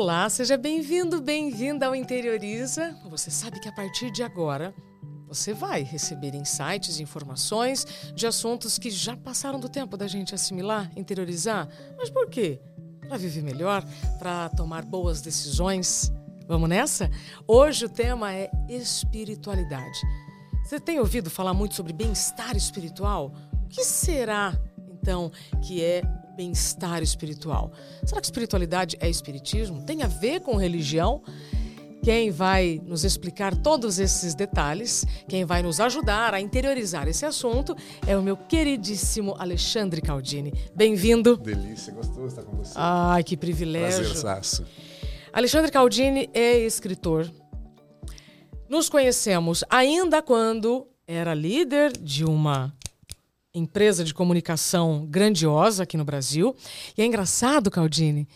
Olá, seja bem-vindo, bem-vinda ao Interioriza. Você sabe que a partir de agora você vai receber insights e informações de assuntos que já passaram do tempo da gente assimilar, interiorizar. Mas por quê? Para viver melhor, para tomar boas decisões. Vamos nessa? Hoje o tema é espiritualidade. Você tem ouvido falar muito sobre bem-estar espiritual? O que será, então, que é bem-estar espiritual? Será que espiritualidade é espiritismo? Tem a ver com religião? Quem vai nos explicar todos esses detalhes, quem vai nos ajudar a interiorizar esse assunto é o meu queridíssimo Alexandre Caldini. Bem-vindo. Delícia, gostoso estar com você. Ai, que privilégio. Prazerzaço. Alexandre Caldini é escritor. Nos conhecemos ainda quando era líder de uma empresa de comunicação grandiosa aqui no Brasil. E é engraçado, Caldini,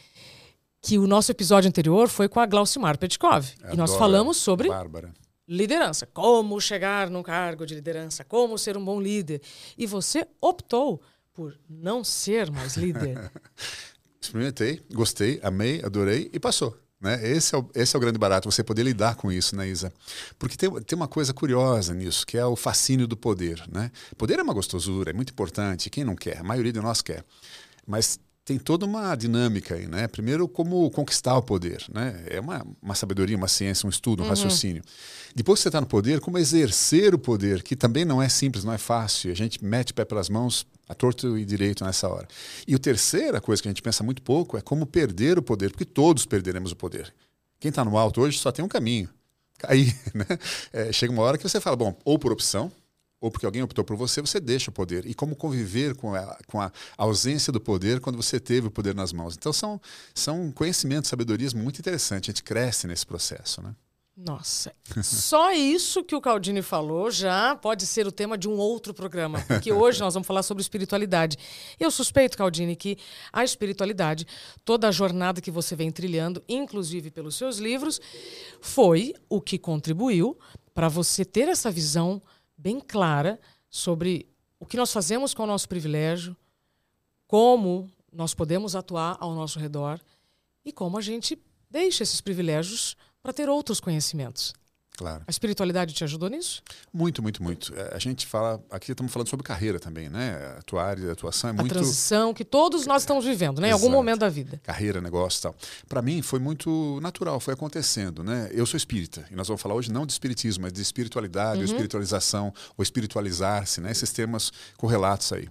que o nosso episódio anterior foi com a Glaucimar Petkov. e nós falamos sobre Bárbara. liderança. Como chegar num cargo de liderança, como ser um bom líder. E você optou por não ser mais líder. Experimentei, gostei, amei, adorei e passou. Né? Esse, é o, esse é o grande barato, você poder lidar com isso, né, Isa? Porque tem, tem uma coisa curiosa nisso, que é o fascínio do poder. Né? Poder é uma gostosura, é muito importante, quem não quer? A maioria de nós quer. Mas tem toda uma dinâmica aí, né? Primeiro, como conquistar o poder, né? É uma, uma sabedoria, uma ciência, um estudo, um uhum. raciocínio. Depois que você está no poder, como exercer o poder, que também não é simples, não é fácil. A gente mete o pé pelas mãos, a torto e direito nessa hora. E a terceira coisa que a gente pensa muito pouco é como perder o poder, porque todos perderemos o poder. Quem está no alto hoje só tem um caminho, cair, né? É, chega uma hora que você fala, bom, ou por opção, ou porque alguém optou por você, você deixa o poder. E como conviver com a, com a ausência do poder quando você teve o poder nas mãos. Então são, são conhecimentos, sabedorias muito interessantes. A gente cresce nesse processo, né? Nossa, só isso que o Caldini falou já pode ser o tema de um outro programa, porque hoje nós vamos falar sobre espiritualidade. Eu suspeito, Caldini, que a espiritualidade, toda a jornada que você vem trilhando, inclusive pelos seus livros, foi o que contribuiu para você ter essa visão bem clara sobre o que nós fazemos com o nosso privilégio, como nós podemos atuar ao nosso redor e como a gente deixa esses privilégios para ter outros conhecimentos. Claro. A espiritualidade te ajudou nisso? Muito, muito, muito. É, a gente fala, aqui estamos falando sobre carreira também, né? A tua área de atuação é muito. A transição que todos nós estamos vivendo, né? Em algum momento da vida. Carreira, negócio e tal. Para mim foi muito natural, foi acontecendo, né? Eu sou espírita e nós vamos falar hoje não de espiritismo, mas de espiritualidade, uhum. ou espiritualização, ou espiritualizar-se, né? Esses termos correlatos aí.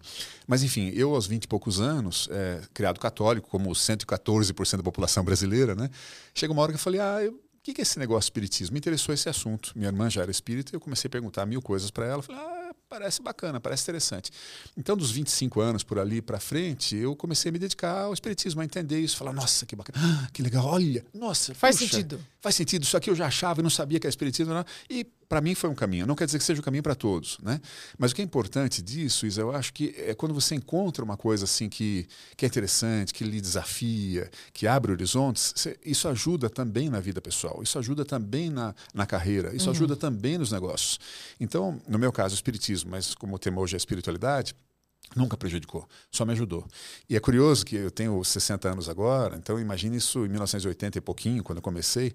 Mas enfim, eu aos 20 e poucos anos, é, criado católico, como 114% da população brasileira, né? Chega uma hora que eu falei, ah, eu o que é esse negócio de espiritismo? Me interessou esse assunto. Minha irmã já era espírita e eu comecei a perguntar mil coisas para ela. Falei, ah, parece bacana, parece interessante. Então, dos 25 anos por ali para frente, eu comecei a me dedicar ao espiritismo, a entender isso, falar, nossa, que bacana, ah, que legal, olha, nossa. Faz puxa, sentido. Faz sentido, isso aqui eu já achava e não sabia que era espiritismo. Não. E para mim foi um caminho. Não quer dizer que seja o um caminho para todos, né? Mas o que é importante disso, Isa, eu acho que é quando você encontra uma coisa assim que, que é interessante, que lhe desafia, que abre horizontes, isso ajuda também na vida pessoal, isso ajuda também na, na carreira, isso uhum. ajuda também nos negócios. Então, no meu caso, o espiritismo, mas como o tema hoje é espiritualidade, Nunca prejudicou, só me ajudou. E é curioso que eu tenho 60 anos agora, então imagine isso em 1980 e pouquinho, quando eu comecei,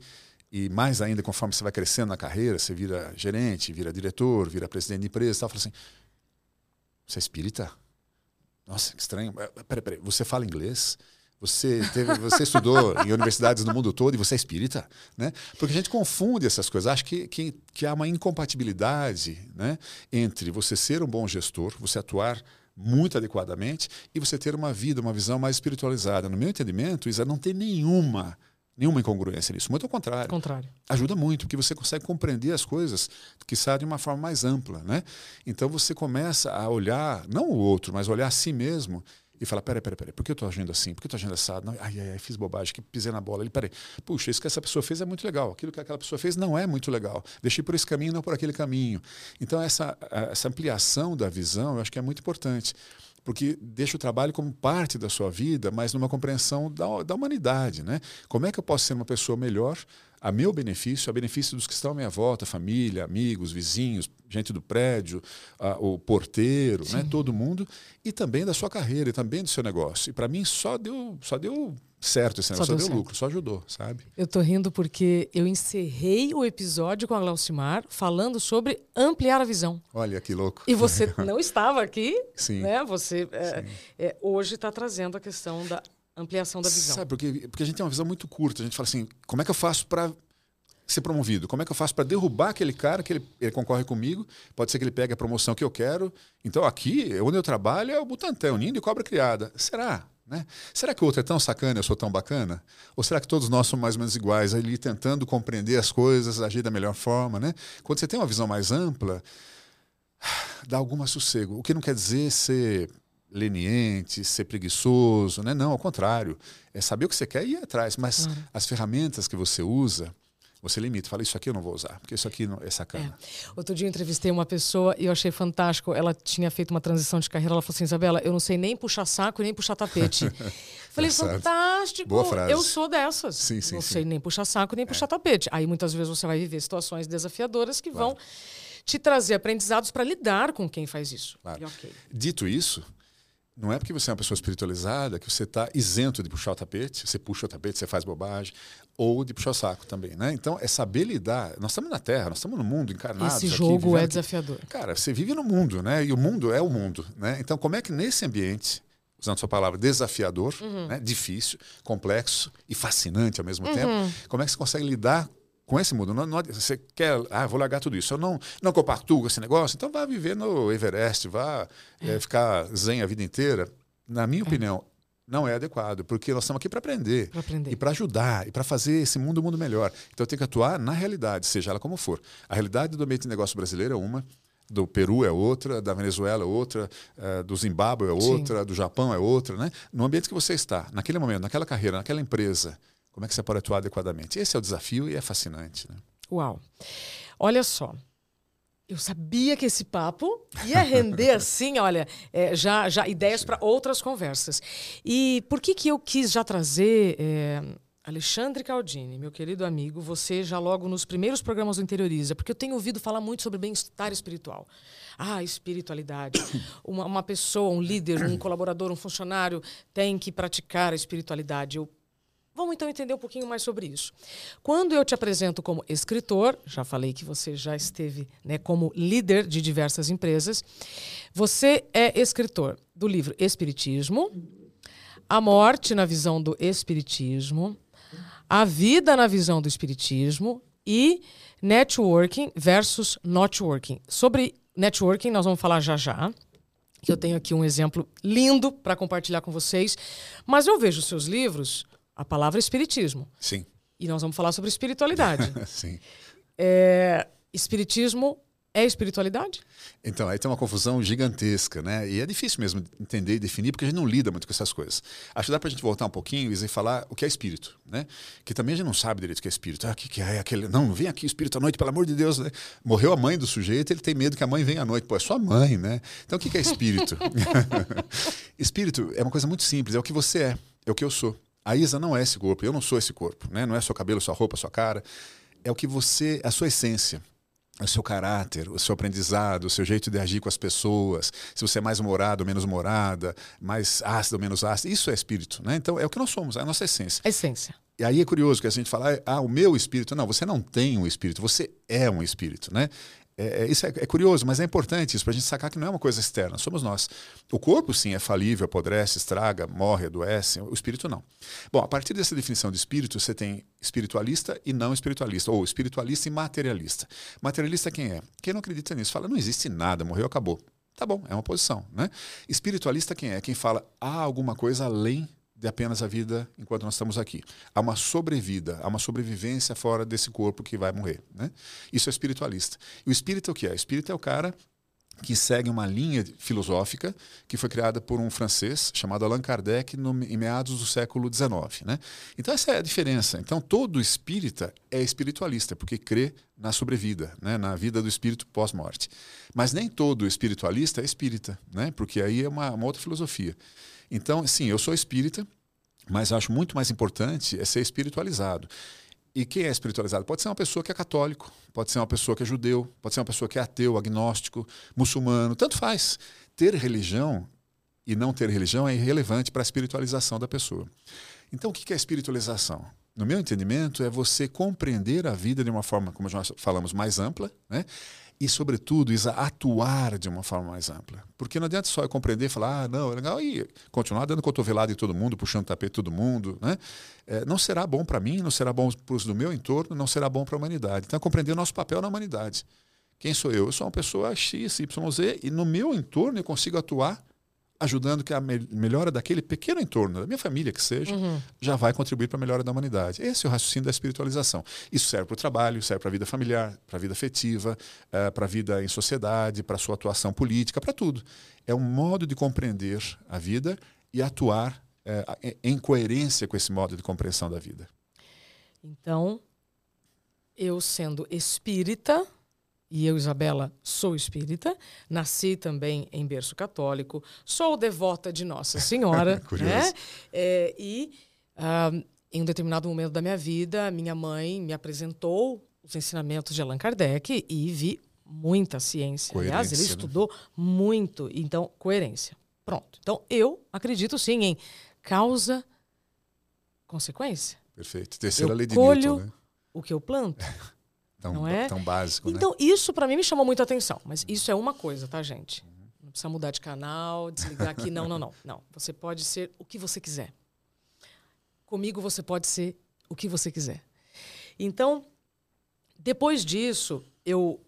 e mais ainda, conforme você vai crescendo na carreira, você vira gerente, vira diretor, vira presidente de empresa, tal, fala assim: você é espírita? Nossa, que estranho. É, peraí, peraí, você fala inglês? Você, teve, você estudou em universidades no mundo todo e você é espírita? Né? Porque a gente confunde essas coisas. Acho que, que, que há uma incompatibilidade né, entre você ser um bom gestor, você atuar muito adequadamente e você ter uma vida, uma visão mais espiritualizada. No meu entendimento, Isa, não tem nenhuma nenhuma incongruência nisso. Muito ao contrário. contrário. Ajuda muito, porque você consegue compreender as coisas que saem de uma forma mais ampla. Né? Então você começa a olhar, não o outro, mas olhar a si mesmo e falar, peraí, peraí, peraí, por que eu estou agindo assim? Por que eu estou agindo assado? Não, ai, ai, ai, fiz bobagem, que pisei na bola. Ele, peraí, puxa, isso que essa pessoa fez é muito legal. Aquilo que aquela pessoa fez não é muito legal. Deixei por esse caminho, não por aquele caminho. Então essa, essa ampliação da visão, eu acho que é muito importante porque deixa o trabalho como parte da sua vida, mas numa compreensão da, da humanidade. Né? Como é que eu posso ser uma pessoa melhor a meu benefício, a benefício dos que estão à minha volta, família, amigos, vizinhos, gente do prédio, a, o porteiro, né? todo mundo, e também da sua carreira, e também do seu negócio. E para mim só deu, só deu certo esse negócio, só, só deu, lucro, só ajudou, sabe? Eu tô rindo porque eu encerrei o episódio com a Glaucimar falando sobre ampliar a visão. Olha que louco. E você não estava aqui, Sim. né? Você é, é, hoje está trazendo a questão da ampliação da visão. Sabe, porque, porque a gente tem uma visão muito curta. A gente fala assim, como é que eu faço para ser promovido? Como é que eu faço para derrubar aquele cara que ele, ele, concorre comigo? Pode ser que ele pegue a promoção que eu quero. Então aqui, onde eu trabalho, é o Butantan, o ninho de cobra criada. Será? Né? Será que o outro é tão sacana, eu sou tão bacana? Ou será que todos nós somos mais ou menos iguais, ali tentando compreender as coisas, agir da melhor forma? Né? Quando você tem uma visão mais ampla, dá algum sossego. O que não quer dizer ser leniente, ser preguiçoso, né? não, ao contrário. É saber o que você quer e ir atrás. Mas uhum. as ferramentas que você usa, você limita, fala, isso aqui eu não vou usar, porque isso aqui não, é sacana. É. Outro dia eu entrevistei uma pessoa e eu achei fantástico. Ela tinha feito uma transição de carreira. Ela falou assim: Isabela, eu não sei nem puxar saco nem puxar tapete. Falei, fantástico. Boa frase. Eu sou dessas. Sim, sim, não sim. sei nem puxar saco nem é. puxar tapete. Aí muitas vezes você vai viver situações desafiadoras que claro. vão te trazer aprendizados para lidar com quem faz isso. Claro. E, okay. Dito isso, não é porque você é uma pessoa espiritualizada que você está isento de puxar o tapete, você puxa o tapete, você faz bobagem, ou de puxar o saco também, né? Então, é saber lidar. Nós estamos na Terra, nós estamos no mundo encarnado. Esse jogo é desafiador. Cara, você vive no mundo, né? E o mundo é o mundo, né? Então, como é que nesse ambiente, usando a sua palavra, desafiador, uhum. né? difícil, complexo e fascinante ao mesmo uhum. tempo, como é que você consegue lidar com esse mundo. Não, não, você quer, ah, vou largar tudo isso. Eu não, não compactuo com esse negócio, então vá viver no Everest, vá é. É, ficar zen a vida inteira. Na minha é. opinião, não é adequado, porque nós estamos aqui para aprender, aprender, e para ajudar e para fazer esse mundo um mundo melhor. Então tenho que atuar na realidade, seja ela como for. A realidade do ambiente de negócio brasileiro é uma, do Peru é outra, da Venezuela é outra, uh, do Zimbábue é outra, Sim. do Japão é outra, né? No ambiente que você está, naquele momento, naquela carreira, naquela empresa, como é que você pode atuar adequadamente? Esse é o desafio e é fascinante. Né? Uau! Olha só, eu sabia que esse papo ia render assim, olha, é, já, já ideias para outras conversas. E por que, que eu quis já trazer é, Alexandre Caldini, meu querido amigo, você já logo nos primeiros programas do Interioriza, porque eu tenho ouvido falar muito sobre bem-estar espiritual. Ah, espiritualidade. Uma, uma pessoa, um líder, um colaborador, um funcionário tem que praticar a espiritualidade. Eu Vamos então entender um pouquinho mais sobre isso. Quando eu te apresento como escritor, já falei que você já esteve né, como líder de diversas empresas, você é escritor do livro Espiritismo, A Morte na Visão do Espiritismo, A Vida na Visão do Espiritismo e Networking versus Notworking. Sobre networking, nós vamos falar já já eu tenho aqui um exemplo lindo para compartilhar com vocês. Mas eu vejo seus livros a palavra espiritismo. Sim. E nós vamos falar sobre espiritualidade. Sim. É, espiritismo é espiritualidade? Então, aí tem uma confusão gigantesca, né? E é difícil mesmo entender e definir, porque a gente não lida muito com essas coisas. Acho que dá para a gente voltar um pouquinho e falar o que é espírito, né? Que também a gente não sabe direito o que é espírito. Ah, o que, que é aquele... Não, não vem aqui espírito à noite, pelo amor de Deus, né? Morreu a mãe do sujeito, ele tem medo que a mãe venha à noite. Pô, é sua mãe, né? Então, o que, que é espírito? espírito é uma coisa muito simples, é o que você é, é o que eu sou. A Isa não é esse corpo, eu não sou esse corpo, né? não é seu cabelo, sua roupa, sua cara. É o que você, a sua essência, o seu caráter, o seu aprendizado, o seu jeito de agir com as pessoas, se você é mais humorado ou menos humorada, mais ácido ou menos ácido, isso é espírito, né? Então é o que nós somos, é a nossa essência. Essência. E aí é curioso que a gente fala, ah, o meu espírito. Não, você não tem um espírito, você é um espírito, né? É, é, isso é, é, curioso, mas é importante isso para a gente sacar que não é uma coisa externa, somos nós. O corpo, sim, é falível, apodrece, estraga, morre, adoece, o espírito não. Bom, a partir dessa definição de espírito, você tem espiritualista e não espiritualista, ou espiritualista e materialista. Materialista quem é? Quem não acredita nisso, fala, não existe nada, morreu, acabou. Tá bom, é uma posição. Né? Espiritualista quem é? Quem fala, há alguma coisa além de apenas a vida enquanto nós estamos aqui. Há uma sobrevida, há uma sobrevivência fora desse corpo que vai morrer. Né? Isso é espiritualista. E o espírito é o que é? O espírito é o cara que segue uma linha filosófica que foi criada por um francês chamado Allan Kardec no, em meados do século XIX. Né? Então, essa é a diferença. Então, todo espírita é espiritualista, porque crê na sobrevida, né? na vida do espírito pós-morte. Mas nem todo espiritualista é espírita, né? porque aí é uma, uma outra filosofia. Então, sim, eu sou espírita, mas acho muito mais importante é ser espiritualizado. E quem é espiritualizado? Pode ser uma pessoa que é católico, pode ser uma pessoa que é judeu, pode ser uma pessoa que é ateu, agnóstico, muçulmano, tanto faz. Ter religião e não ter religião é irrelevante para a espiritualização da pessoa. Então, o que é espiritualização? No meu entendimento, é você compreender a vida de uma forma, como nós falamos, mais ampla, né? E, sobretudo, Isa, atuar de uma forma mais ampla. Porque não adianta só eu compreender e falar, ah, não, é legal, e continuar dando cotovelada em todo mundo, puxando tapete todo mundo. Né? É, não será bom para mim, não será bom para os do meu entorno, não será bom para a humanidade. Então, compreender o nosso papel na humanidade. Quem sou eu? Eu sou uma pessoa X, Y, Z, e no meu entorno eu consigo atuar ajudando que a melhora daquele pequeno entorno, da minha família que seja, uhum. já vai contribuir para a melhora da humanidade. Esse é o raciocínio da espiritualização. Isso serve para o trabalho, serve para a vida familiar, para a vida afetiva, uh, para a vida em sociedade, para a sua atuação política, para tudo. É um modo de compreender a vida e atuar uh, em coerência com esse modo de compreensão da vida. Então, eu sendo espírita, e eu, Isabela, sou espírita, nasci também em berço católico, sou devota de Nossa Senhora. né? É, e uh, em um determinado momento da minha vida, minha mãe me apresentou os ensinamentos de Allan Kardec e vi muita ciência. Coerência, Aliás, ele né? estudou muito. Então, coerência. Pronto. Então, eu acredito sim em causa, consequência. Perfeito. Terceira eu lei de colho Newton, né? o que eu planto. Tão, não é? tão básico, Então, né? isso para mim me chamou muito a atenção. Mas isso é uma coisa, tá, gente? Não precisa mudar de canal, desligar aqui. Não, não, não. Não. Você pode ser o que você quiser. Comigo você pode ser o que você quiser. Então, depois disso, eu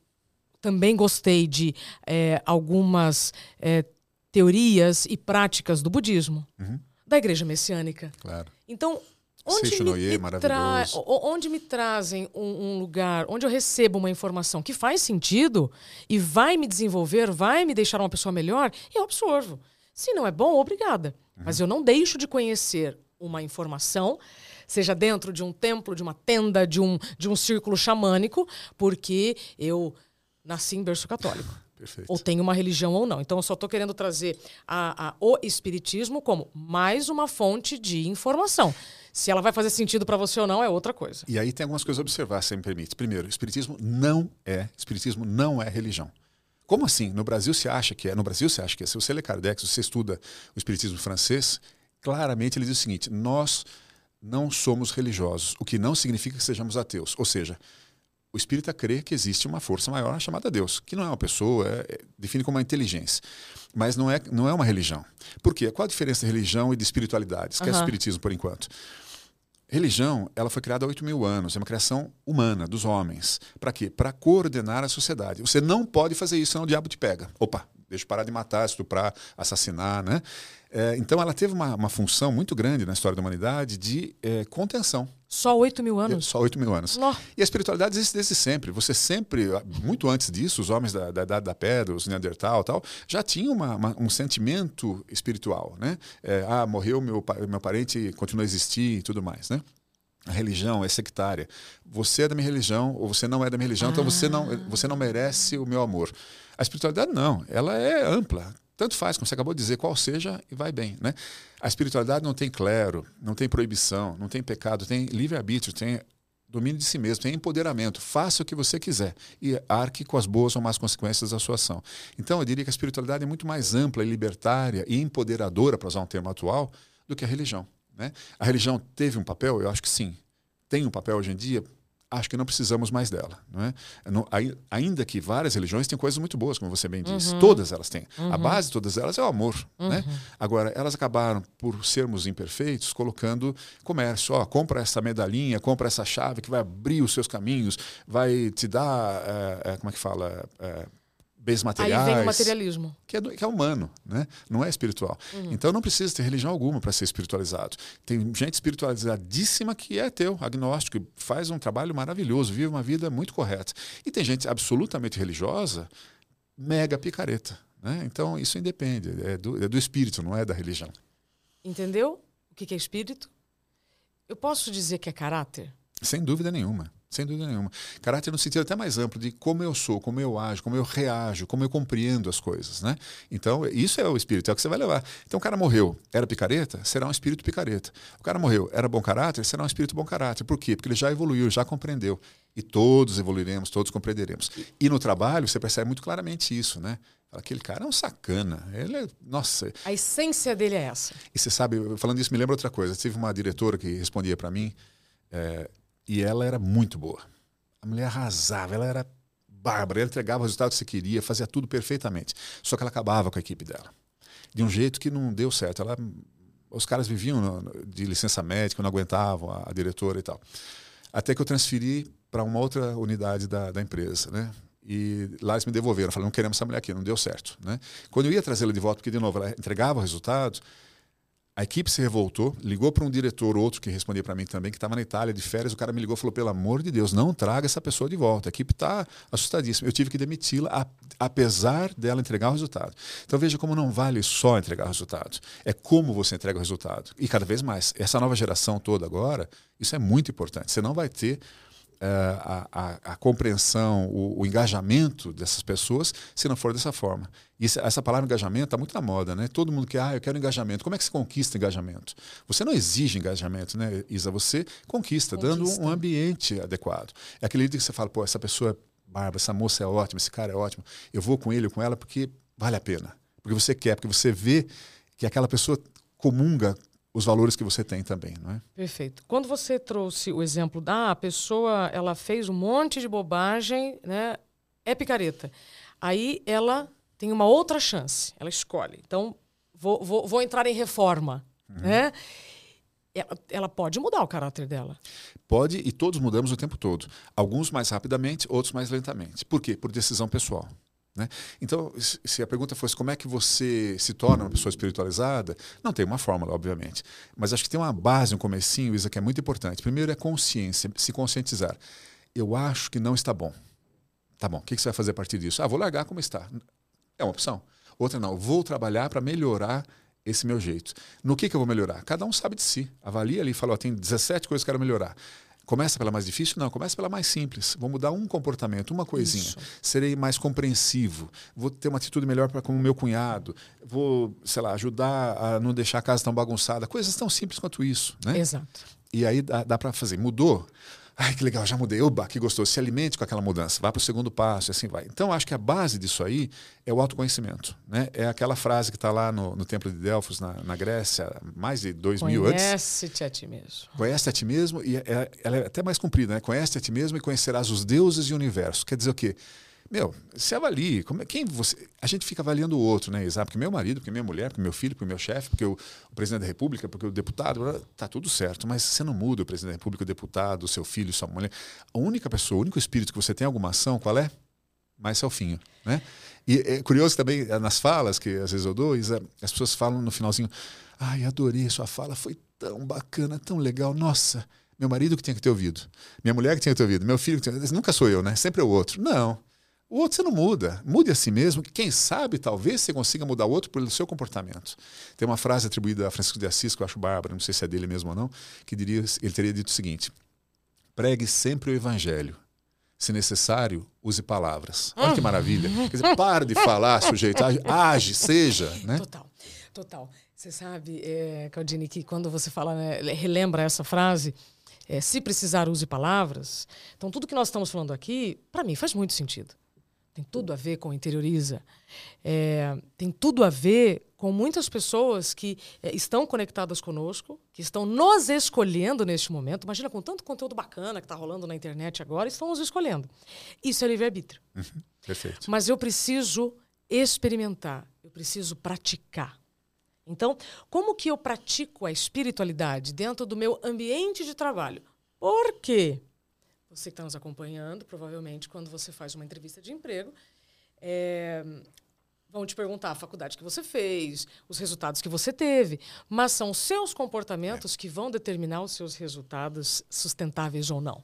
também gostei de é, algumas é, teorias e práticas do budismo, uhum. da igreja messiânica. Claro. Então, Onde me, me tra... onde me trazem um, um, lugar, onde eu recebo uma informação que faz sentido e vai me desenvolver, vai me deixar uma pessoa melhor, eu absorvo. Se não é bom, obrigada. Uhum. Mas eu não deixo de conhecer uma informação, seja dentro de um templo, de uma tenda, de um, de um círculo xamânico, porque eu nasci em berço católico. Perfeito. Ou tem uma religião ou não. Então, eu só estou querendo trazer a, a, o espiritismo como mais uma fonte de informação. Se ela vai fazer sentido para você ou não é outra coisa. E aí tem algumas coisas a observar, se me permite. Primeiro, espiritismo não é, espiritismo não é religião. Como assim? No Brasil se acha que é. No Brasil se acha que é. Se você lê Kardec, se você estuda o espiritismo francês, claramente ele diz o seguinte: nós não somos religiosos, o que não significa que sejamos ateus. Ou seja, o espírita crê que existe uma força maior chamada Deus, que não é uma pessoa, é, é, define como uma inteligência, mas não é, não é uma religião. Por quê? Qual a diferença de religião e de espiritualidade? Que uhum. é espiritismo por enquanto. Religião, ela foi criada há 8 mil anos, é uma criação humana, dos homens. Para quê? Para coordenar a sociedade. Você não pode fazer isso, senão o diabo te pega. Opa, deixa eu parar de matar, estuprar, assassinar, né? É, então ela teve uma, uma, função muito grande na história da humanidade de é, contenção. Só 8 mil anos? Só 8 mil anos. E a espiritualidade existe desde sempre. Você sempre, muito antes disso, os homens da, da Idade da Pedra, os Neandertal tal, já tinham uma, uma, um sentimento espiritual. Né? É, ah, morreu meu, meu parente, continua a existir e tudo mais. Né? A religião é sectária. Você é da minha religião ou você não é da minha religião, ah. então você não, você não merece o meu amor. A espiritualidade não, ela é ampla. Tanto faz, como você acabou de dizer, qual seja e vai bem. Né? A espiritualidade não tem clero, não tem proibição, não tem pecado, tem livre-arbítrio, tem domínio de si mesmo, tem empoderamento. Faça o que você quiser e arque com as boas ou más consequências da sua ação. Então, eu diria que a espiritualidade é muito mais ampla e libertária e empoderadora, para usar um termo atual, do que a religião. Né? A religião teve um papel? Eu acho que sim. Tem um papel hoje em dia? Acho que não precisamos mais dela. Não é? Não, ainda que várias religiões têm coisas muito boas, como você bem disse. Uhum. Todas elas têm. Uhum. A base de todas elas é o amor. Né? Uhum. Né? Agora, elas acabaram, por sermos imperfeitos, colocando comércio. Ó, compra essa medalhinha, compra essa chave que vai abrir os seus caminhos, vai te dar, é, é, como é que fala? É, bens materiais. Aí vem o materialismo. Que é, que é humano, né? não é espiritual. Uhum. Então não precisa ter religião alguma para ser espiritualizado. Tem gente espiritualizadíssima que é ateu, agnóstico, faz um trabalho maravilhoso, vive uma vida muito correta. E tem gente absolutamente religiosa, mega picareta. Né? Então isso independe, é do, é do espírito, não é da religião. Entendeu o que é espírito? Eu posso dizer que é caráter? Sem dúvida nenhuma. Sem dúvida nenhuma. Caráter no sentido até mais amplo de como eu sou, como eu ajo, como eu reajo, como eu compreendo as coisas, né? Então, isso é o espírito, é o que você vai levar. Então, o cara morreu, era picareta, será um espírito picareta. O cara morreu, era bom caráter, será um espírito bom caráter. Por quê? Porque ele já evoluiu, já compreendeu. E todos evoluiremos, todos compreenderemos. E no trabalho, você percebe muito claramente isso, né? Aquele cara é um sacana. Ele é, nossa. A essência dele é essa. E você sabe, falando isso, me lembra outra coisa. Tive uma diretora que respondia para mim é, e ela era muito boa. A mulher arrasava, ela era bárbara, ela entregava o resultado que você queria, fazia tudo perfeitamente. Só que ela acabava com a equipe dela. De um jeito que não deu certo. Ela, os caras viviam de licença médica, não aguentavam a, a diretora e tal. Até que eu transferi para uma outra unidade da, da empresa, né? E lá eles me devolveram, falaram, não queremos essa mulher aqui, não deu certo. Né? Quando eu ia trazê-la de volta, porque, de novo, ela entregava o resultado, a equipe se revoltou, ligou para um diretor, outro que respondia para mim também, que estava na Itália de férias. O cara me ligou e falou: pelo amor de Deus, não traga essa pessoa de volta. A equipe está assustadíssima. Eu tive que demiti-la, apesar dela entregar o resultado. Então veja como não vale só entregar o resultado, é como você entrega o resultado. E cada vez mais. Essa nova geração toda agora, isso é muito importante. Você não vai ter é, a, a, a, compreensão, o, o, engajamento dessas pessoas se não for dessa forma. E essa palavra engajamento está muito na moda, né? Todo mundo quer, ah, eu quero engajamento. Como é que se conquista engajamento? Você não exige engajamento, né, Isa? Você conquista, conquista. dando um ambiente adequado. É aquele que você fala, pô, essa pessoa é barba, essa moça é ótima, esse cara é ótimo. Eu vou com ele ou com ela porque vale a pena. Porque você quer, porque você vê que aquela pessoa comunga os valores que você tem também, não é? Perfeito. Quando você trouxe o exemplo da ah, pessoa, ela fez um monte de bobagem, né? É picareta. Aí ela tem uma outra chance, ela escolhe. Então, vou, vou, vou entrar em reforma, uhum. né? Ela, ela pode mudar o caráter dela. Pode, e todos mudamos o tempo todo. Alguns mais rapidamente, outros mais lentamente. Por quê? Por decisão pessoal. Né? Então, se a pergunta fosse como é que você se torna uma pessoa espiritualizada, não tem uma fórmula, obviamente. Mas acho que tem uma base, um comecinho, Isa, que é muito importante. Primeiro é consciência, se conscientizar. Eu acho que não está bom. Tá bom, o que você vai fazer a partir disso? Ah, vou largar como está. É uma opção. Outra não, vou trabalhar para melhorar esse meu jeito. No que, que eu vou melhorar? Cada um sabe de si. Avalia ali e fala, ó, tem 17 coisas que eu quero melhorar. Começa pela mais difícil? Não, começa pela mais simples. Vou mudar um comportamento, uma coisinha. Isso. Serei mais compreensivo. Vou ter uma atitude melhor para com o meu cunhado. Vou, sei lá, ajudar a não deixar a casa tão bagunçada. Coisas tão simples quanto isso, né? Exato. E aí dá, dá para fazer. Mudou? Ai, que legal, já mudei. Oba, que gostoso. Se alimente com aquela mudança. Vá para o segundo passo e assim vai. Então, acho que a base disso aí é o autoconhecimento. Né? É aquela frase que está lá no, no, Templo de Delfos, na, na Grécia, mais de dois Conhece mil antes. Conhece-te a ti mesmo. Conhece a ti mesmo. E é, ela é até mais comprida, né? Conhece a ti mesmo e conhecerás os deuses e o universo. Quer dizer o quê? Meu, se avalie. Como é, quem você, a gente fica avaliando o outro, né, Exato? Porque meu marido, porque minha mulher, porque meu filho, porque meu chefe, porque o, o, presidente da República, porque o deputado, tá tudo certo. Mas você não muda o presidente da República, o deputado, o seu filho, sua mulher. A única pessoa, o único espírito que você tem alguma ação, qual é? Mais Selfinho, né? E é curioso também é, nas falas que às vezes eu dou, Isa, as pessoas falam no finalzinho: "Ai, adorei sua fala, foi tão bacana, tão legal. Nossa, meu marido que tinha que ter ouvido, minha mulher que tinha que ter ouvido, meu filho que tinha... nunca sou eu, né? Sempre é o outro. Não. O outro você não muda. Mude a si mesmo, que quem sabe talvez você consiga mudar o outro pelo seu comportamento. Tem uma frase atribuída a Francisco de Assis, que eu acho bárbara, não sei se é dele mesmo ou não, que diria, ele teria dito o seguinte: pregue sempre o evangelho. Se necessário, use palavras. Olha que maravilha. Quer dizer, para de falar, sujeito. Age, seja. Né? Total, total. Você sabe, é, Claudine, que quando você fala, né, relembra essa frase, é, se precisar, use palavras. Então, tudo que nós estamos falando aqui, para mim, faz muito sentido tem tudo a ver com interioriza, é, tem tudo a ver com muitas pessoas que é, estão conectadas conosco, que estão nos escolhendo neste momento. Imagina com tanto conteúdo bacana que está rolando na internet agora, estão nos escolhendo. Isso é livre-arbítrio. Uhum, perfeito. Mas eu preciso experimentar, eu preciso praticar. Então, como que eu pratico a espiritualidade dentro do meu ambiente de trabalho? Por quê? Você que está nos acompanhando, provavelmente, quando você faz uma entrevista de emprego, é, vão te perguntar a faculdade que você fez, os resultados que você teve, mas são seus comportamentos que vão determinar os seus resultados sustentáveis ou não.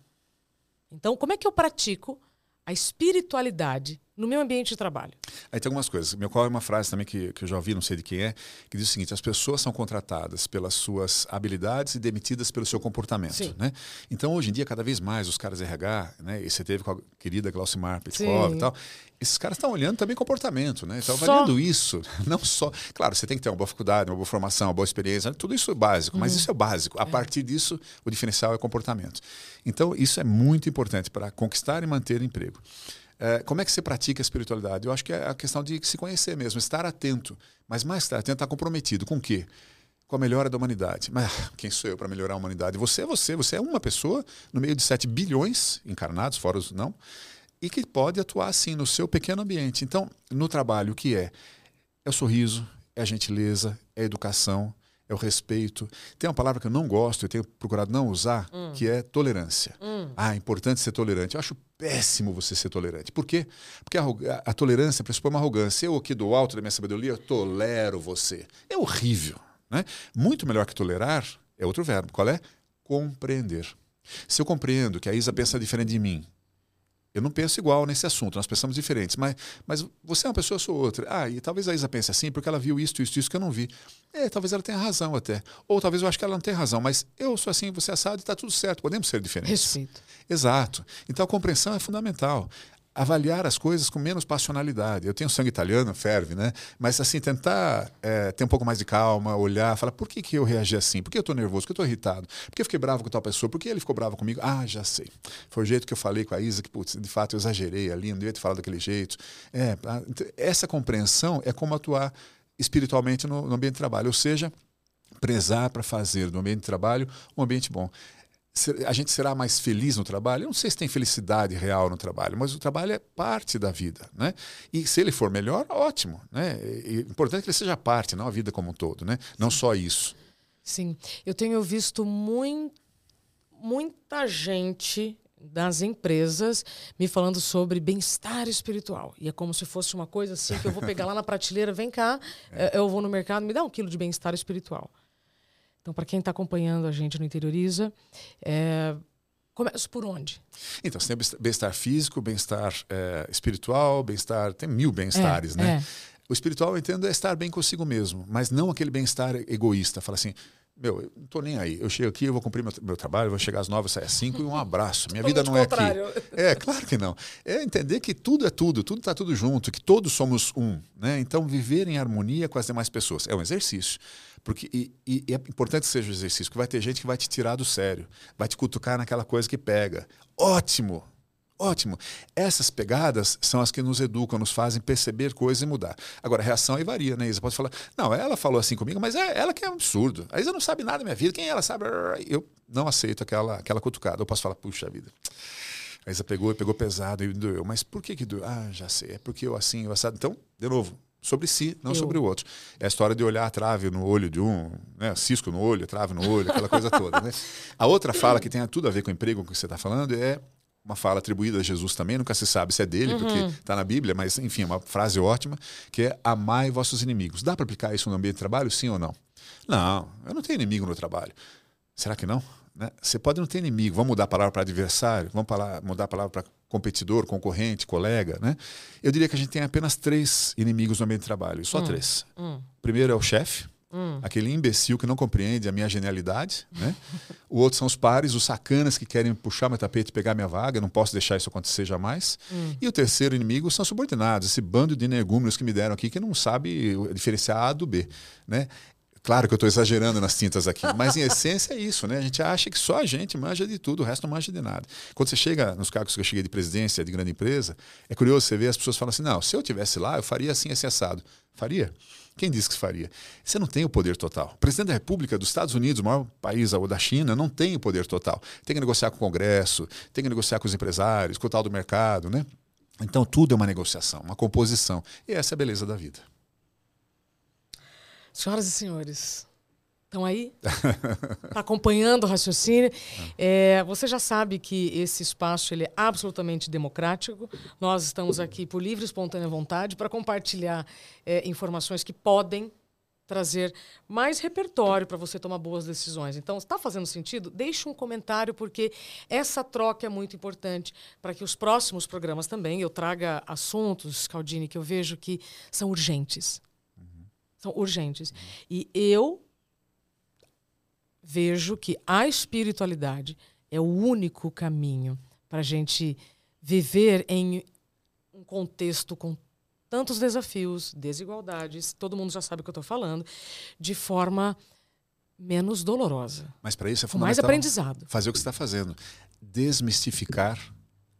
Então, como é que eu pratico a espiritualidade no meu ambiente de trabalho. Aí tem algumas coisas. Meu qual é uma frase também que, que eu já ouvi, não sei de quem é, que diz o seguinte: as pessoas são contratadas pelas suas habilidades e demitidas pelo seu comportamento. Sim. Né? Então, hoje em dia, cada vez mais os caras RH, né, e você teve com a querida Glaucimar Petkov e tal, esses caras estão olhando também comportamento, né? Estão avaliando isso. Não só. Claro, você tem que ter uma boa faculdade, uma boa formação, uma boa experiência, tudo isso é básico, mas uhum. isso é básico. A é. partir disso, o diferencial é comportamento. Então, isso é muito importante para conquistar e manter emprego. É, como é que você pratica a espiritualidade? Eu acho que é a questão de se conhecer mesmo, estar atento. Mas mais estar atento, estar comprometido com o quê? Com a melhora da humanidade. Mas quem sou eu para melhorar a humanidade? Você é você, você é uma pessoa no meio de 7 bilhões encarnados, fora os não, e que pode atuar assim no seu pequeno ambiente. Então, no trabalho, o que é? É o sorriso, é a gentileza, é a educação, é o respeito. Tem uma palavra que eu não gosto, eu tenho procurado não usar, hum. que é tolerância. Hum. Ah, é importante ser tolerante. Eu acho péssimo você ser tolerante. Por quê? Porque a, a, a tolerância pressupõe uma arrogância. Eu aqui do alto da minha sabedoria, eu tolero você. É horrível. Né? Muito melhor que tolerar é outro verbo. Qual é? Compreender. Se eu compreendo que a Isa pensa diferente de mim, eu não penso igual nesse assunto, nós pensamos diferentes, mas, mas você é uma pessoa, eu sou outra. Ah, e talvez a Isa pense assim porque ela viu isso, isso, isso que eu não vi. É, talvez ela tenha razão até. Ou talvez eu acho que ela não tenha razão, mas eu sou assim, você é assado e está tudo certo, podemos ser diferentes. Respeito. Exato. Então a compreensão é fundamental avaliar as coisas com menos passionalidade. Eu tenho sangue italiano, ferve, né? Mas assim, tentar é, ter um pouco mais de calma, olhar, falar, por que, que eu reagi assim? Por que eu estou nervoso? Por que eu estou irritado? Por que eu fiquei bravo com tal pessoa? Por que ele ficou bravo comigo? Ah, já sei. Foi o jeito que eu falei com a Isa, que, putz, de fato eu exagerei ali, não devia ter falado daquele jeito. É, essa compreensão é como atuar espiritualmente no, no ambiente de trabalho, ou seja, prezar para fazer do ambiente de trabalho um ambiente bom a gente será mais feliz no trabalho? Eu não sei se tem felicidade real no trabalho, mas o trabalho é parte da vida, né? E se ele for melhor, ótimo, né? E, importante que ele seja parte, não a vida como um todo, né? Não só isso. Sim, eu tenho visto muito, muita gente das empresas me falando sobre bem-estar espiritual. E é como se fosse uma coisa assim que eu vou pegar lá na prateleira, vem cá, é. eu vou no mercado, me dá um quilo de bem-estar espiritual. Então, para quem está acompanhando a gente no Interioriza, é, começa por onde? Então, você tem bem-estar físico, bem-estar é, espiritual, bem-estar. Tem mil bem-estares, é, né? É. O espiritual, eu entendo, é estar bem consigo mesmo, mas não aquele bem-estar egoísta. Fala assim, meu, eu não tô nem aí. Eu chego aqui, eu vou cumprir meu, meu trabalho, vou chegar às nove, sair às cinco e um abraço. Minha vida não é aqui. É, claro que não. É entender que tudo é tudo, tudo está tudo junto, que todos somos um. Né? Então, viver em harmonia com as demais pessoas é um exercício. Porque, e, e, é importante que seja um exercício, porque vai ter gente que vai te tirar do sério, vai te cutucar naquela coisa que pega. Ótimo! Ótimo. Essas pegadas são as que nos educam, nos fazem perceber coisas e mudar. Agora, a reação aí varia, né, Isa? Pode falar, não, ela falou assim comigo, mas é ela que é um absurdo. A Isa não sabe nada da minha vida, quem ela sabe? Eu não aceito aquela, aquela cutucada. Eu posso falar, puxa vida. A Isa pegou e pegou pesado e doeu. Mas por que que doeu? Ah, já sei. É porque eu assim, eu assado. Então, de novo, sobre si, não eu. sobre o outro. É a história de olhar a trave no olho de um, né? cisco no olho, trave no olho, aquela coisa toda. Né? A outra fala que tem tudo a ver com o emprego com que você está falando é uma fala atribuída a Jesus também, nunca se sabe se é dele, uhum. porque está na Bíblia, mas enfim, é uma frase ótima, que é amai vossos inimigos. Dá para aplicar isso no ambiente de trabalho, sim ou não? Não, eu não tenho inimigo no trabalho. Será que não? Né? Você pode não ter inimigo. Vamos mudar a palavra para adversário? Vamos mudar a palavra para competidor, concorrente, colega? Né? Eu diria que a gente tem apenas três inimigos no ambiente de trabalho. Só hum. três. Hum. Primeiro é o chefe. Hum. Aquele imbecil que não compreende a minha genialidade. Né? o outro são os pares, os sacanas que querem puxar meu tapete e pegar minha vaga. Não posso deixar isso acontecer jamais. Hum. E o terceiro inimigo são subordinados, esse bando de energúmenos que me deram aqui que não sabe diferenciar A do B. Né? Claro que eu estou exagerando nas tintas aqui, mas em essência é isso, né? A gente acha que só a gente manja de tudo, o resto não manja de nada. Quando você chega nos cargos que eu cheguei de presidência de grande empresa, é curioso você ver as pessoas falam assim: não, se eu tivesse lá, eu faria assim, esse assado. Faria? Quem disse que faria? Você não tem o poder total. O presidente da República dos Estados Unidos, o maior país ou da China, não tem o poder total. Tem que negociar com o Congresso, tem que negociar com os empresários, com o tal do mercado, né? Então tudo é uma negociação, uma composição. E essa é a beleza da vida. Senhoras e senhores, estão aí? Está acompanhando o raciocínio? É, você já sabe que esse espaço ele é absolutamente democrático. Nós estamos aqui por livre e espontânea vontade para compartilhar é, informações que podem trazer mais repertório para você tomar boas decisões. Então, está fazendo sentido? Deixe um comentário, porque essa troca é muito importante para que os próximos programas também eu traga assuntos, Caldini, que eu vejo que são urgentes são urgentes. E eu vejo que a espiritualidade é o único caminho para a gente viver em um contexto com tantos desafios, desigualdades, todo mundo já sabe o que eu estou falando, de forma menos dolorosa. Mas para isso é fundamental mais aprendizado. fazer o que você está fazendo, desmistificar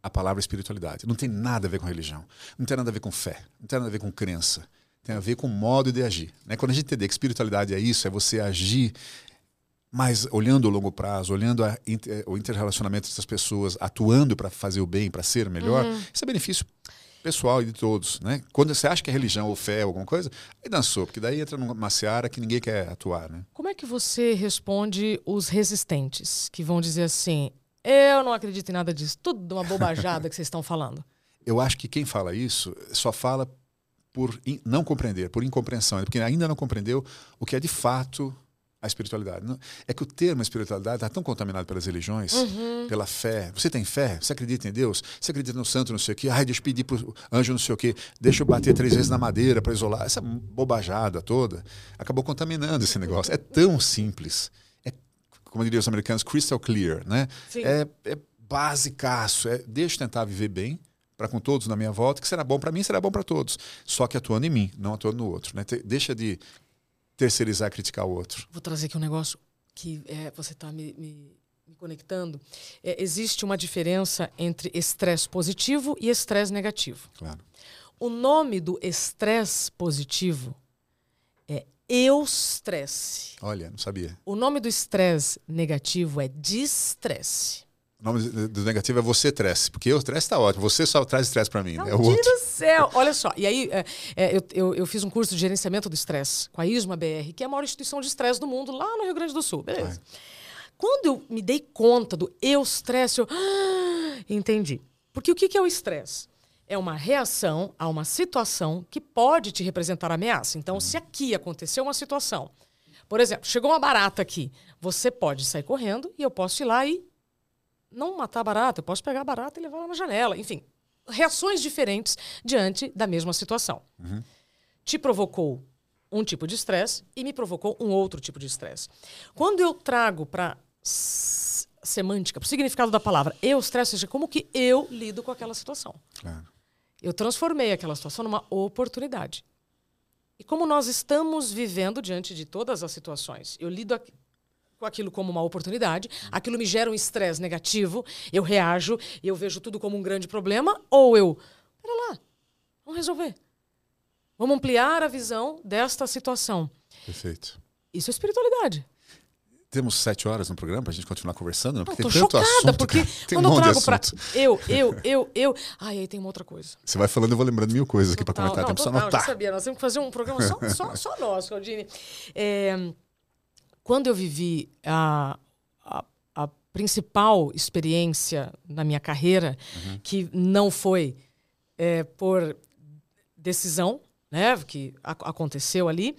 a palavra espiritualidade. Não tem nada a ver com religião. Não tem nada a ver com fé. Não tem nada a ver com crença. Tem a ver com o modo de agir. Né? Quando a gente entender que espiritualidade é isso, é você agir mais olhando o longo prazo, olhando a, o interrelacionamento dessas pessoas, atuando para fazer o bem, para ser melhor, uhum. isso é benefício pessoal e de todos. Né? Quando você acha que é religião ou fé ou alguma coisa, aí dançou, porque daí entra numa seara que ninguém quer atuar. Né? Como é que você responde os resistentes que vão dizer assim: eu não acredito em nada disso, tudo uma bobajada que vocês estão falando? Eu acho que quem fala isso só fala por não compreender, por incompreensão, porque ainda não compreendeu o que é de fato a espiritualidade. É que o termo espiritualidade está tão contaminado pelas religiões, uhum. pela fé. Você tem fé? Você acredita em Deus? Você acredita no santo, não sei o quê? Ai, deixa eu pedir para o anjo, não sei o quê. Deixa eu bater três vezes na madeira para isolar. Essa bobajada toda acabou contaminando esse negócio. É tão simples. É, como diriam os americanos, crystal clear. Né? É, é basicaço. É, deixa eu tentar viver bem para com todos na minha volta, que será bom para mim, será bom para todos. Só que atuando em mim, não atuando no outro. Né? Deixa de terceirizar, criticar o outro. Vou trazer aqui um negócio que é, você está me, me, me, conectando. É, existe uma diferença entre estresse positivo e estresse negativo. Claro. O nome do estresse positivo é eustresse. Olha, não sabia. O nome do estresse negativo é distresse. O nome do negativo é você estresse, porque o estresse está ótimo. Você só traz estresse para mim. Meu né? É Deus do céu! Olha só, e aí é, é, eu, eu, eu, fiz um curso de gerenciamento do estresse com a ISMA BR, que é a maior instituição de estresse do mundo, lá no Rio Grande do Sul. Beleza. Ai. Quando eu me dei conta do eu estresse, eu ah, entendi. Porque o que é o estresse? É uma reação a uma situação que pode te representar ameaça. Então, se aqui aconteceu uma situação, por exemplo, chegou uma barata aqui, você pode sair correndo e eu posso ir lá e não matar barata, eu posso pegar a barata e levar ela na janela. Enfim, reações diferentes diante da mesma situação. Uhum. Te provocou um tipo de estresse e me provocou um outro tipo de estresse. Quando eu trago para semântica, para o significado da palavra, eu estresse, seja como que eu lido com aquela situação. Claro. Eu transformei aquela situação numa oportunidade. E como nós estamos vivendo diante de todas as situações, eu lido aquilo como uma oportunidade, aquilo me gera um estresse negativo, eu reajo, eu vejo tudo como um grande problema, ou eu, pera lá, vamos resolver. Vamos ampliar a visão desta situação. Perfeito. Isso é espiritualidade. Temos sete horas no programa para a gente continuar conversando, não? Porque não, tem tanto chocada, assunto, porque tem quando um eu trago para eu, eu, eu, eu, ai, aí tem uma outra coisa. Você vai falando, eu vou lembrando mil coisas aqui para comentar. Não, temos total, anotar. Já sabia, nós temos que fazer um programa só, só, só nosso, Claudine. É, quando eu vivi a, a, a principal experiência na minha carreira, uhum. que não foi é, por decisão, né, que aconteceu ali.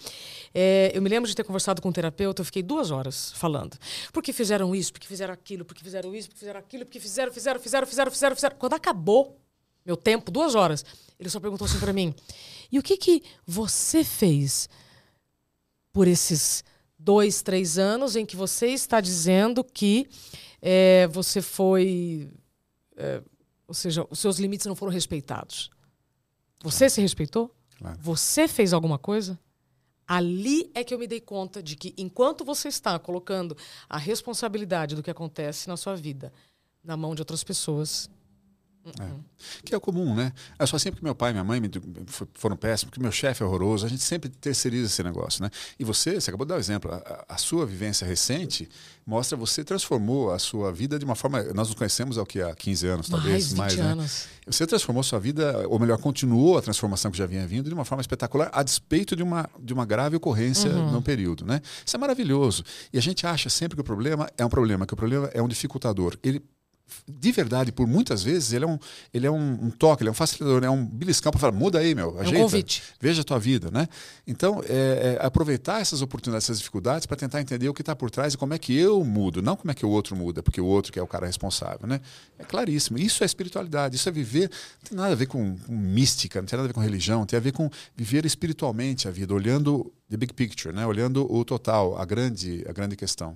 É, eu me lembro de ter conversado com um terapeuta, eu fiquei duas horas falando. Porque fizeram isso, porque fizeram aquilo, porque fizeram isso, porque fizeram aquilo, porque fizeram, fizeram, fizeram, fizeram, fizeram, fizeram. Quando acabou meu tempo, duas horas, ele só perguntou assim para mim: e o que que você fez por esses dois, três anos em que você está dizendo que é, você foi. É, ou seja, os seus limites não foram respeitados. Você se respeitou? Claro. Você fez alguma coisa? Ali é que eu me dei conta de que enquanto você está colocando a responsabilidade do que acontece na sua vida na mão de outras pessoas, é. Que é comum, né? É só sempre que meu pai e minha mãe foram péssimos, que meu chefe é horroroso, a gente sempre terceiriza esse negócio, né? E você, você acabou de dar o um exemplo, a, a, sua vivência recente mostra você transformou a sua vida de uma forma. Nós nos conhecemos há o que? Há 15 anos, talvez, mais, mais né? anos. Você transformou sua vida, ou melhor, continuou a transformação que já vinha vindo de uma forma espetacular, a despeito de uma, de uma grave ocorrência uhum. no período, né? Isso é maravilhoso. E a gente acha sempre que o problema é um problema, que o problema é um dificultador. Ele de verdade, por muitas vezes, ele é um, ele é um, um toque, ele é um facilitador, é um beliscão para falar, muda aí, meu, ajeita, é um convite. veja a tua vida, né? Então, é, é aproveitar essas oportunidades, essas dificuldades para tentar entender o que está por trás e como é que eu mudo, não como é que o outro muda, porque o outro que é o cara responsável, né? É claríssimo. Isso é espiritualidade, isso é viver, não tem nada a ver com, com mística, não tem nada a ver com religião, tem a ver com viver espiritualmente a vida, olhando the big picture, né? Olhando o total, a grande, a grande questão.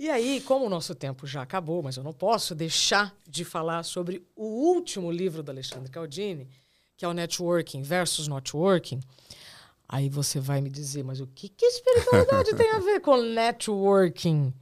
E aí, como o nosso tempo já acabou, mas eu não posso deixar de falar sobre o último livro do Alexandre Caldini, que é o Networking versus Networking. Aí você vai me dizer, mas o que, que espiritualidade tem a ver com networking?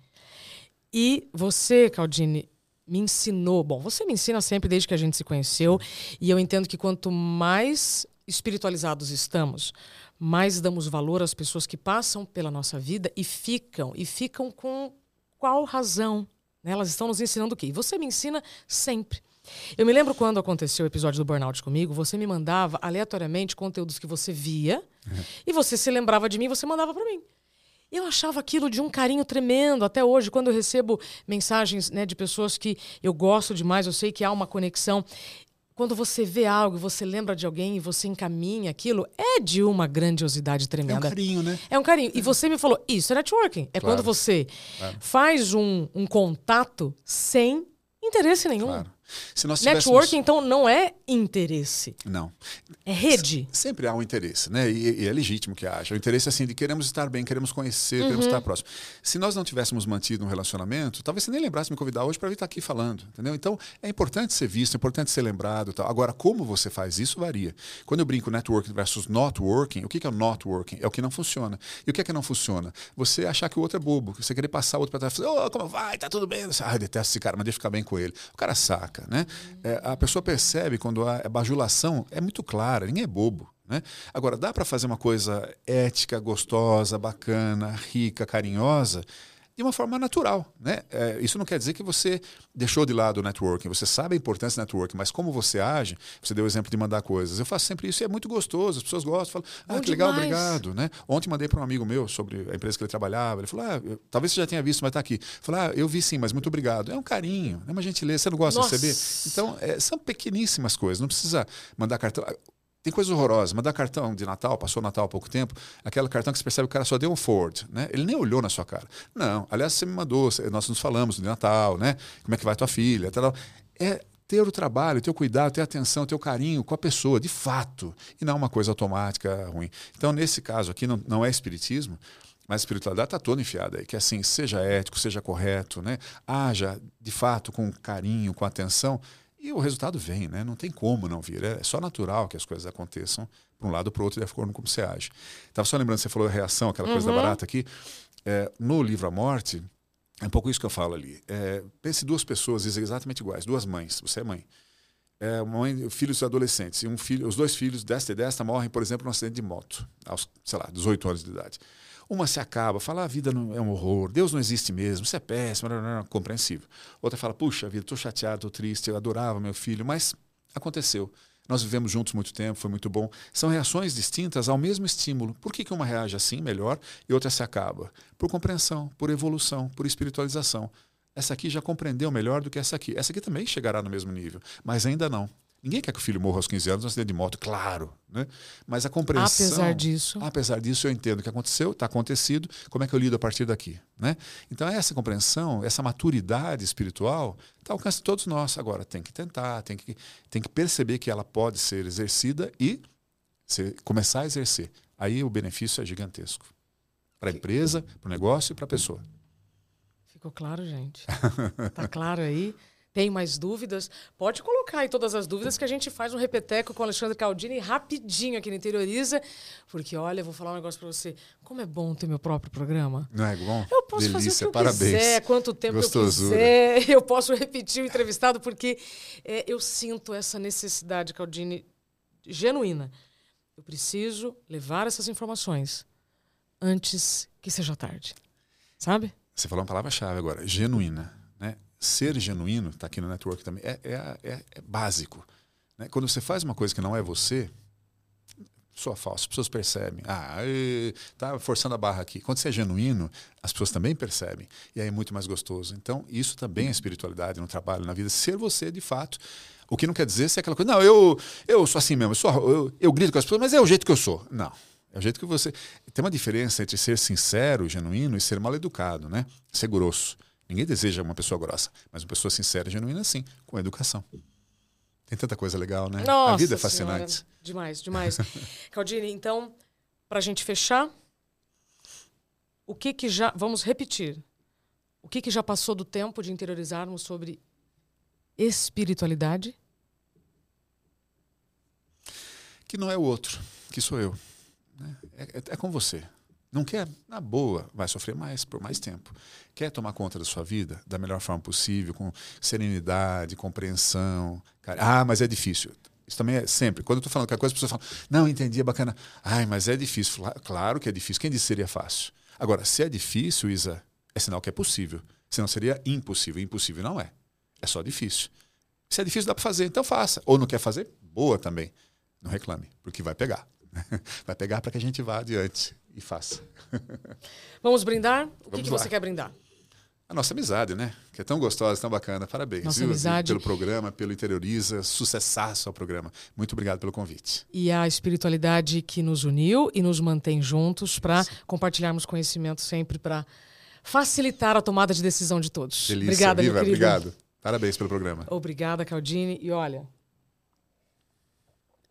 E você, Caldini, me ensinou? Bom, você me ensina sempre desde que a gente se conheceu, e eu entendo que quanto mais espiritualizados estamos, mais damos valor às pessoas que passam pela nossa vida e ficam, e ficam com qual razão? Né? Elas estão nos ensinando o quê? E você me ensina sempre. Eu me lembro quando aconteceu o episódio do burnout comigo, você me mandava aleatoriamente conteúdos que você via uhum. e você se lembrava de mim, você mandava para mim. Eu achava aquilo de um carinho tremendo. Até hoje, quando eu recebo mensagens né, de pessoas que eu gosto demais, eu sei que há uma conexão. Quando você vê algo, você lembra de alguém e você encaminha aquilo, é de uma grandiosidade tremenda. É um carinho, né? É um carinho. E você me falou, isso é networking. É claro. quando você claro. faz um, um contato sem interesse nenhum. Claro. Se nós tivéssemos... Network, então, não é interesse. Não. É rede. Sempre há um interesse, né? E, e, é legítimo que haja. O interesse, assim, de queremos estar bem, queremos conhecer, uhum. queremos estar próximo. Se nós não tivéssemos mantido um relacionamento, talvez você nem lembrasse de me convidar hoje para vir estar aqui falando, entendeu? Então, é importante ser visto, é importante ser lembrado. Tal. Agora, como você faz isso varia. Quando eu brinco networking versus not working, o que é o not working? É o que não funciona. E o que é que não funciona? Você achar que o outro é bobo, você querer passar o outro para trás, falar, oh, como vai? Tá tudo bem? Você, ah, detesto esse cara, mas deixa eu ficar bem com ele. O cara saca né? É, a pessoa percebe quando a bajulação é muito clara, ninguém é bobo. Né? Agora, dá para fazer uma coisa ética, gostosa, bacana, rica, carinhosa, de uma forma natural. Né? É, isso não quer dizer que você deixou de lado o networking, você sabe a importância do networking, mas como você age, você deu o exemplo de mandar coisas. Eu faço sempre isso e é muito gostoso, as pessoas gostam, falam, ah, Bom que legal, obrigado. Né? Ontem mandei para um amigo meu sobre a empresa que ele trabalhava, ele falou, ah, eu, talvez você já tenha visto, mas está aqui. Falei, ah, eu vi sim, mas muito obrigado. É um carinho, é uma gentileza, você não gosta Nossa. de receber? Então, é, são pequeníssimas coisas, não precisa mandar cartão. Tem coisas horrorosas. Mandar cartão de Natal, passou Natal há pouco tempo, aquele cartão que você percebe que o cara só deu um forward, né? Ele nem olhou na sua cara. Não, aliás, você me mandou, nós nos falamos de Natal, né? Como é que vai tua filha, tal. É ter o trabalho, ter o cuidado, ter a atenção, ter o carinho com a pessoa, de fato, e não uma coisa automática ruim. Então, nesse caso aqui, não, não é espiritismo, mas a espiritualidade está toda enfiada aí, que assim, seja ético, seja correto, né? haja de fato com carinho, com atenção, e o resultado vem, né? Não tem como não vir. É só natural que as coisas aconteçam para um lado ou para o outro de acordo com como você age. Estava só lembrando, você falou a reação, aquela uhum. coisa da uhum. barata aqui. É, no livro A Morte, é um pouco isso que eu falo ali. É, pense duas pessoas exatamente iguais, duas mães. Você é mãe. É, mãe, filhos adolescentes. E um filho, os dois filhos desta e desta morrem, por exemplo, num acidente de moto, aos, sei lá, 18 anos de idade. Uma se acaba, fala, a vida não é um horror, Deus não existe mesmo, isso é péssimo, não, não, compreensível. Outra fala, puxa vida, estou chateado, estou triste, eu adorava meu filho, mas aconteceu. Nós vivemos juntos muito tempo, foi muito bom. São reações distintas ao mesmo estímulo. Por que, que uma reage assim, melhor, e outra se acaba? Por compreensão, por evolução, por espiritualização. Essa aqui já compreendeu melhor do que essa aqui. Essa aqui também chegará no mesmo nível, mas ainda não. Ninguém quer que o filho morra aos 15 anos num acidente de moto, claro. Né? Mas a compreensão. Apesar disso. Apesar disso, eu entendo o que aconteceu, está acontecido, como é que eu lido a partir daqui. Né? Então, essa compreensão, essa maturidade espiritual, está ao alcance de todos nós. Agora, tem que tentar, tem que, tem que perceber que ela pode ser exercida e ser, começar a exercer. Aí o benefício é gigantesco. Para a empresa, para o negócio e para a pessoa. Ficou claro, gente? Está claro aí? Tem mais dúvidas? Pode colocar aí todas as dúvidas que a gente faz um repeteco com o Alexandre Caldini rapidinho aqui no Interioriza. Porque, olha, eu vou falar um negócio para você. Como é bom ter meu próprio programa. Não é bom? Eu posso Delícia, fazer o que eu parabéns. quiser, quanto tempo Gostosura. eu quiser. Eu posso repetir o entrevistado porque é, eu sinto essa necessidade, Caldini, genuína. Eu preciso levar essas informações antes que seja tarde. Sabe? Você falou uma palavra-chave agora, genuína. Ser genuíno, está aqui no network também, é, é, é, é básico. Né? Quando você faz uma coisa que não é você, sua falsa, as pessoas percebem. Ah, está forçando a barra aqui. Quando você é genuíno, as pessoas também percebem. E aí é muito mais gostoso. Então, isso também é espiritualidade no trabalho, na vida. Ser você de fato. O que não quer dizer ser aquela coisa, não, eu, eu sou assim mesmo, eu, sou, eu, eu grito com as pessoas, mas é o jeito que eu sou. Não. É o jeito que você. Tem uma diferença entre ser sincero, genuíno e ser mal educado, né? Ser grosso. Ninguém deseja uma pessoa grossa, mas uma pessoa sincera e genuína, sim, com educação. Tem tanta coisa legal, né? Nossa a vida é fascinante. Senhora. Demais, demais. Caldini, então, para a gente fechar, o que que já. Vamos repetir. O que que já passou do tempo de interiorizarmos sobre espiritualidade? Que não é o outro, que sou eu. Né? É, é, é com você. Não quer? Na boa, vai sofrer mais por mais tempo. Quer tomar conta da sua vida da melhor forma possível, com serenidade, compreensão. Ah, mas é difícil. Isso também é sempre. Quando eu estou falando qualquer coisa, as pessoas falam, não, entendi, é bacana. Ai, mas é difícil. Claro que é difícil. Quem disse seria fácil? Agora, se é difícil, Isa, é sinal que é possível. Senão seria impossível. Impossível não é. É só difícil. Se é difícil, dá para fazer, então faça. Ou não quer fazer? Boa também. Não reclame, porque vai pegar. Vai pegar para que a gente vá adiante e faça. Vamos brindar? O que, que você quer brindar? A nossa amizade, né? Que é tão gostosa, tão bacana. Parabéns, nossa viu? Amizade. Pelo programa, pelo Interioriza. Sucessaço ao programa. Muito obrigado pelo convite. E a espiritualidade que nos uniu e nos mantém juntos para compartilharmos conhecimento sempre para facilitar a tomada de decisão de todos. Delícia. Obrigada, Viva. Obrigado. Parabéns pelo programa. Obrigada, Caldini. E olha,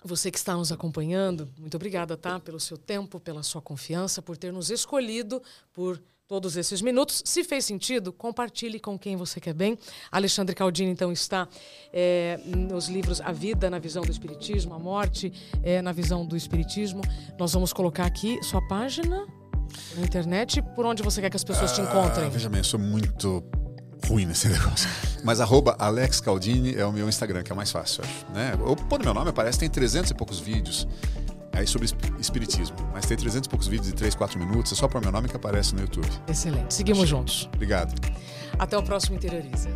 você que está nos acompanhando, muito obrigada, tá? Pelo seu tempo, pela sua confiança, por ter nos escolhido por todos esses minutos. Se fez sentido, compartilhe com quem você quer bem. Alexandre Caldini, então, está é, nos livros A Vida na Visão do Espiritismo, A Morte é, na Visão do Espiritismo. Nós vamos colocar aqui sua página na internet, por onde você quer que as pessoas ah, te encontrem. Veja bem, eu sou muito ruim nesse negócio. Mas arroba Alex Caldini é o meu Instagram, que é o mais fácil, acho. Né? Ou pôr meu nome, aparece, tem 300 e poucos vídeos aí sobre espiritismo. Mas tem 300 e poucos vídeos de 3, 4 minutos, é só pôr meu nome que aparece no YouTube. Excelente. Seguimos juntos. Obrigado. Até o próximo Interioriza.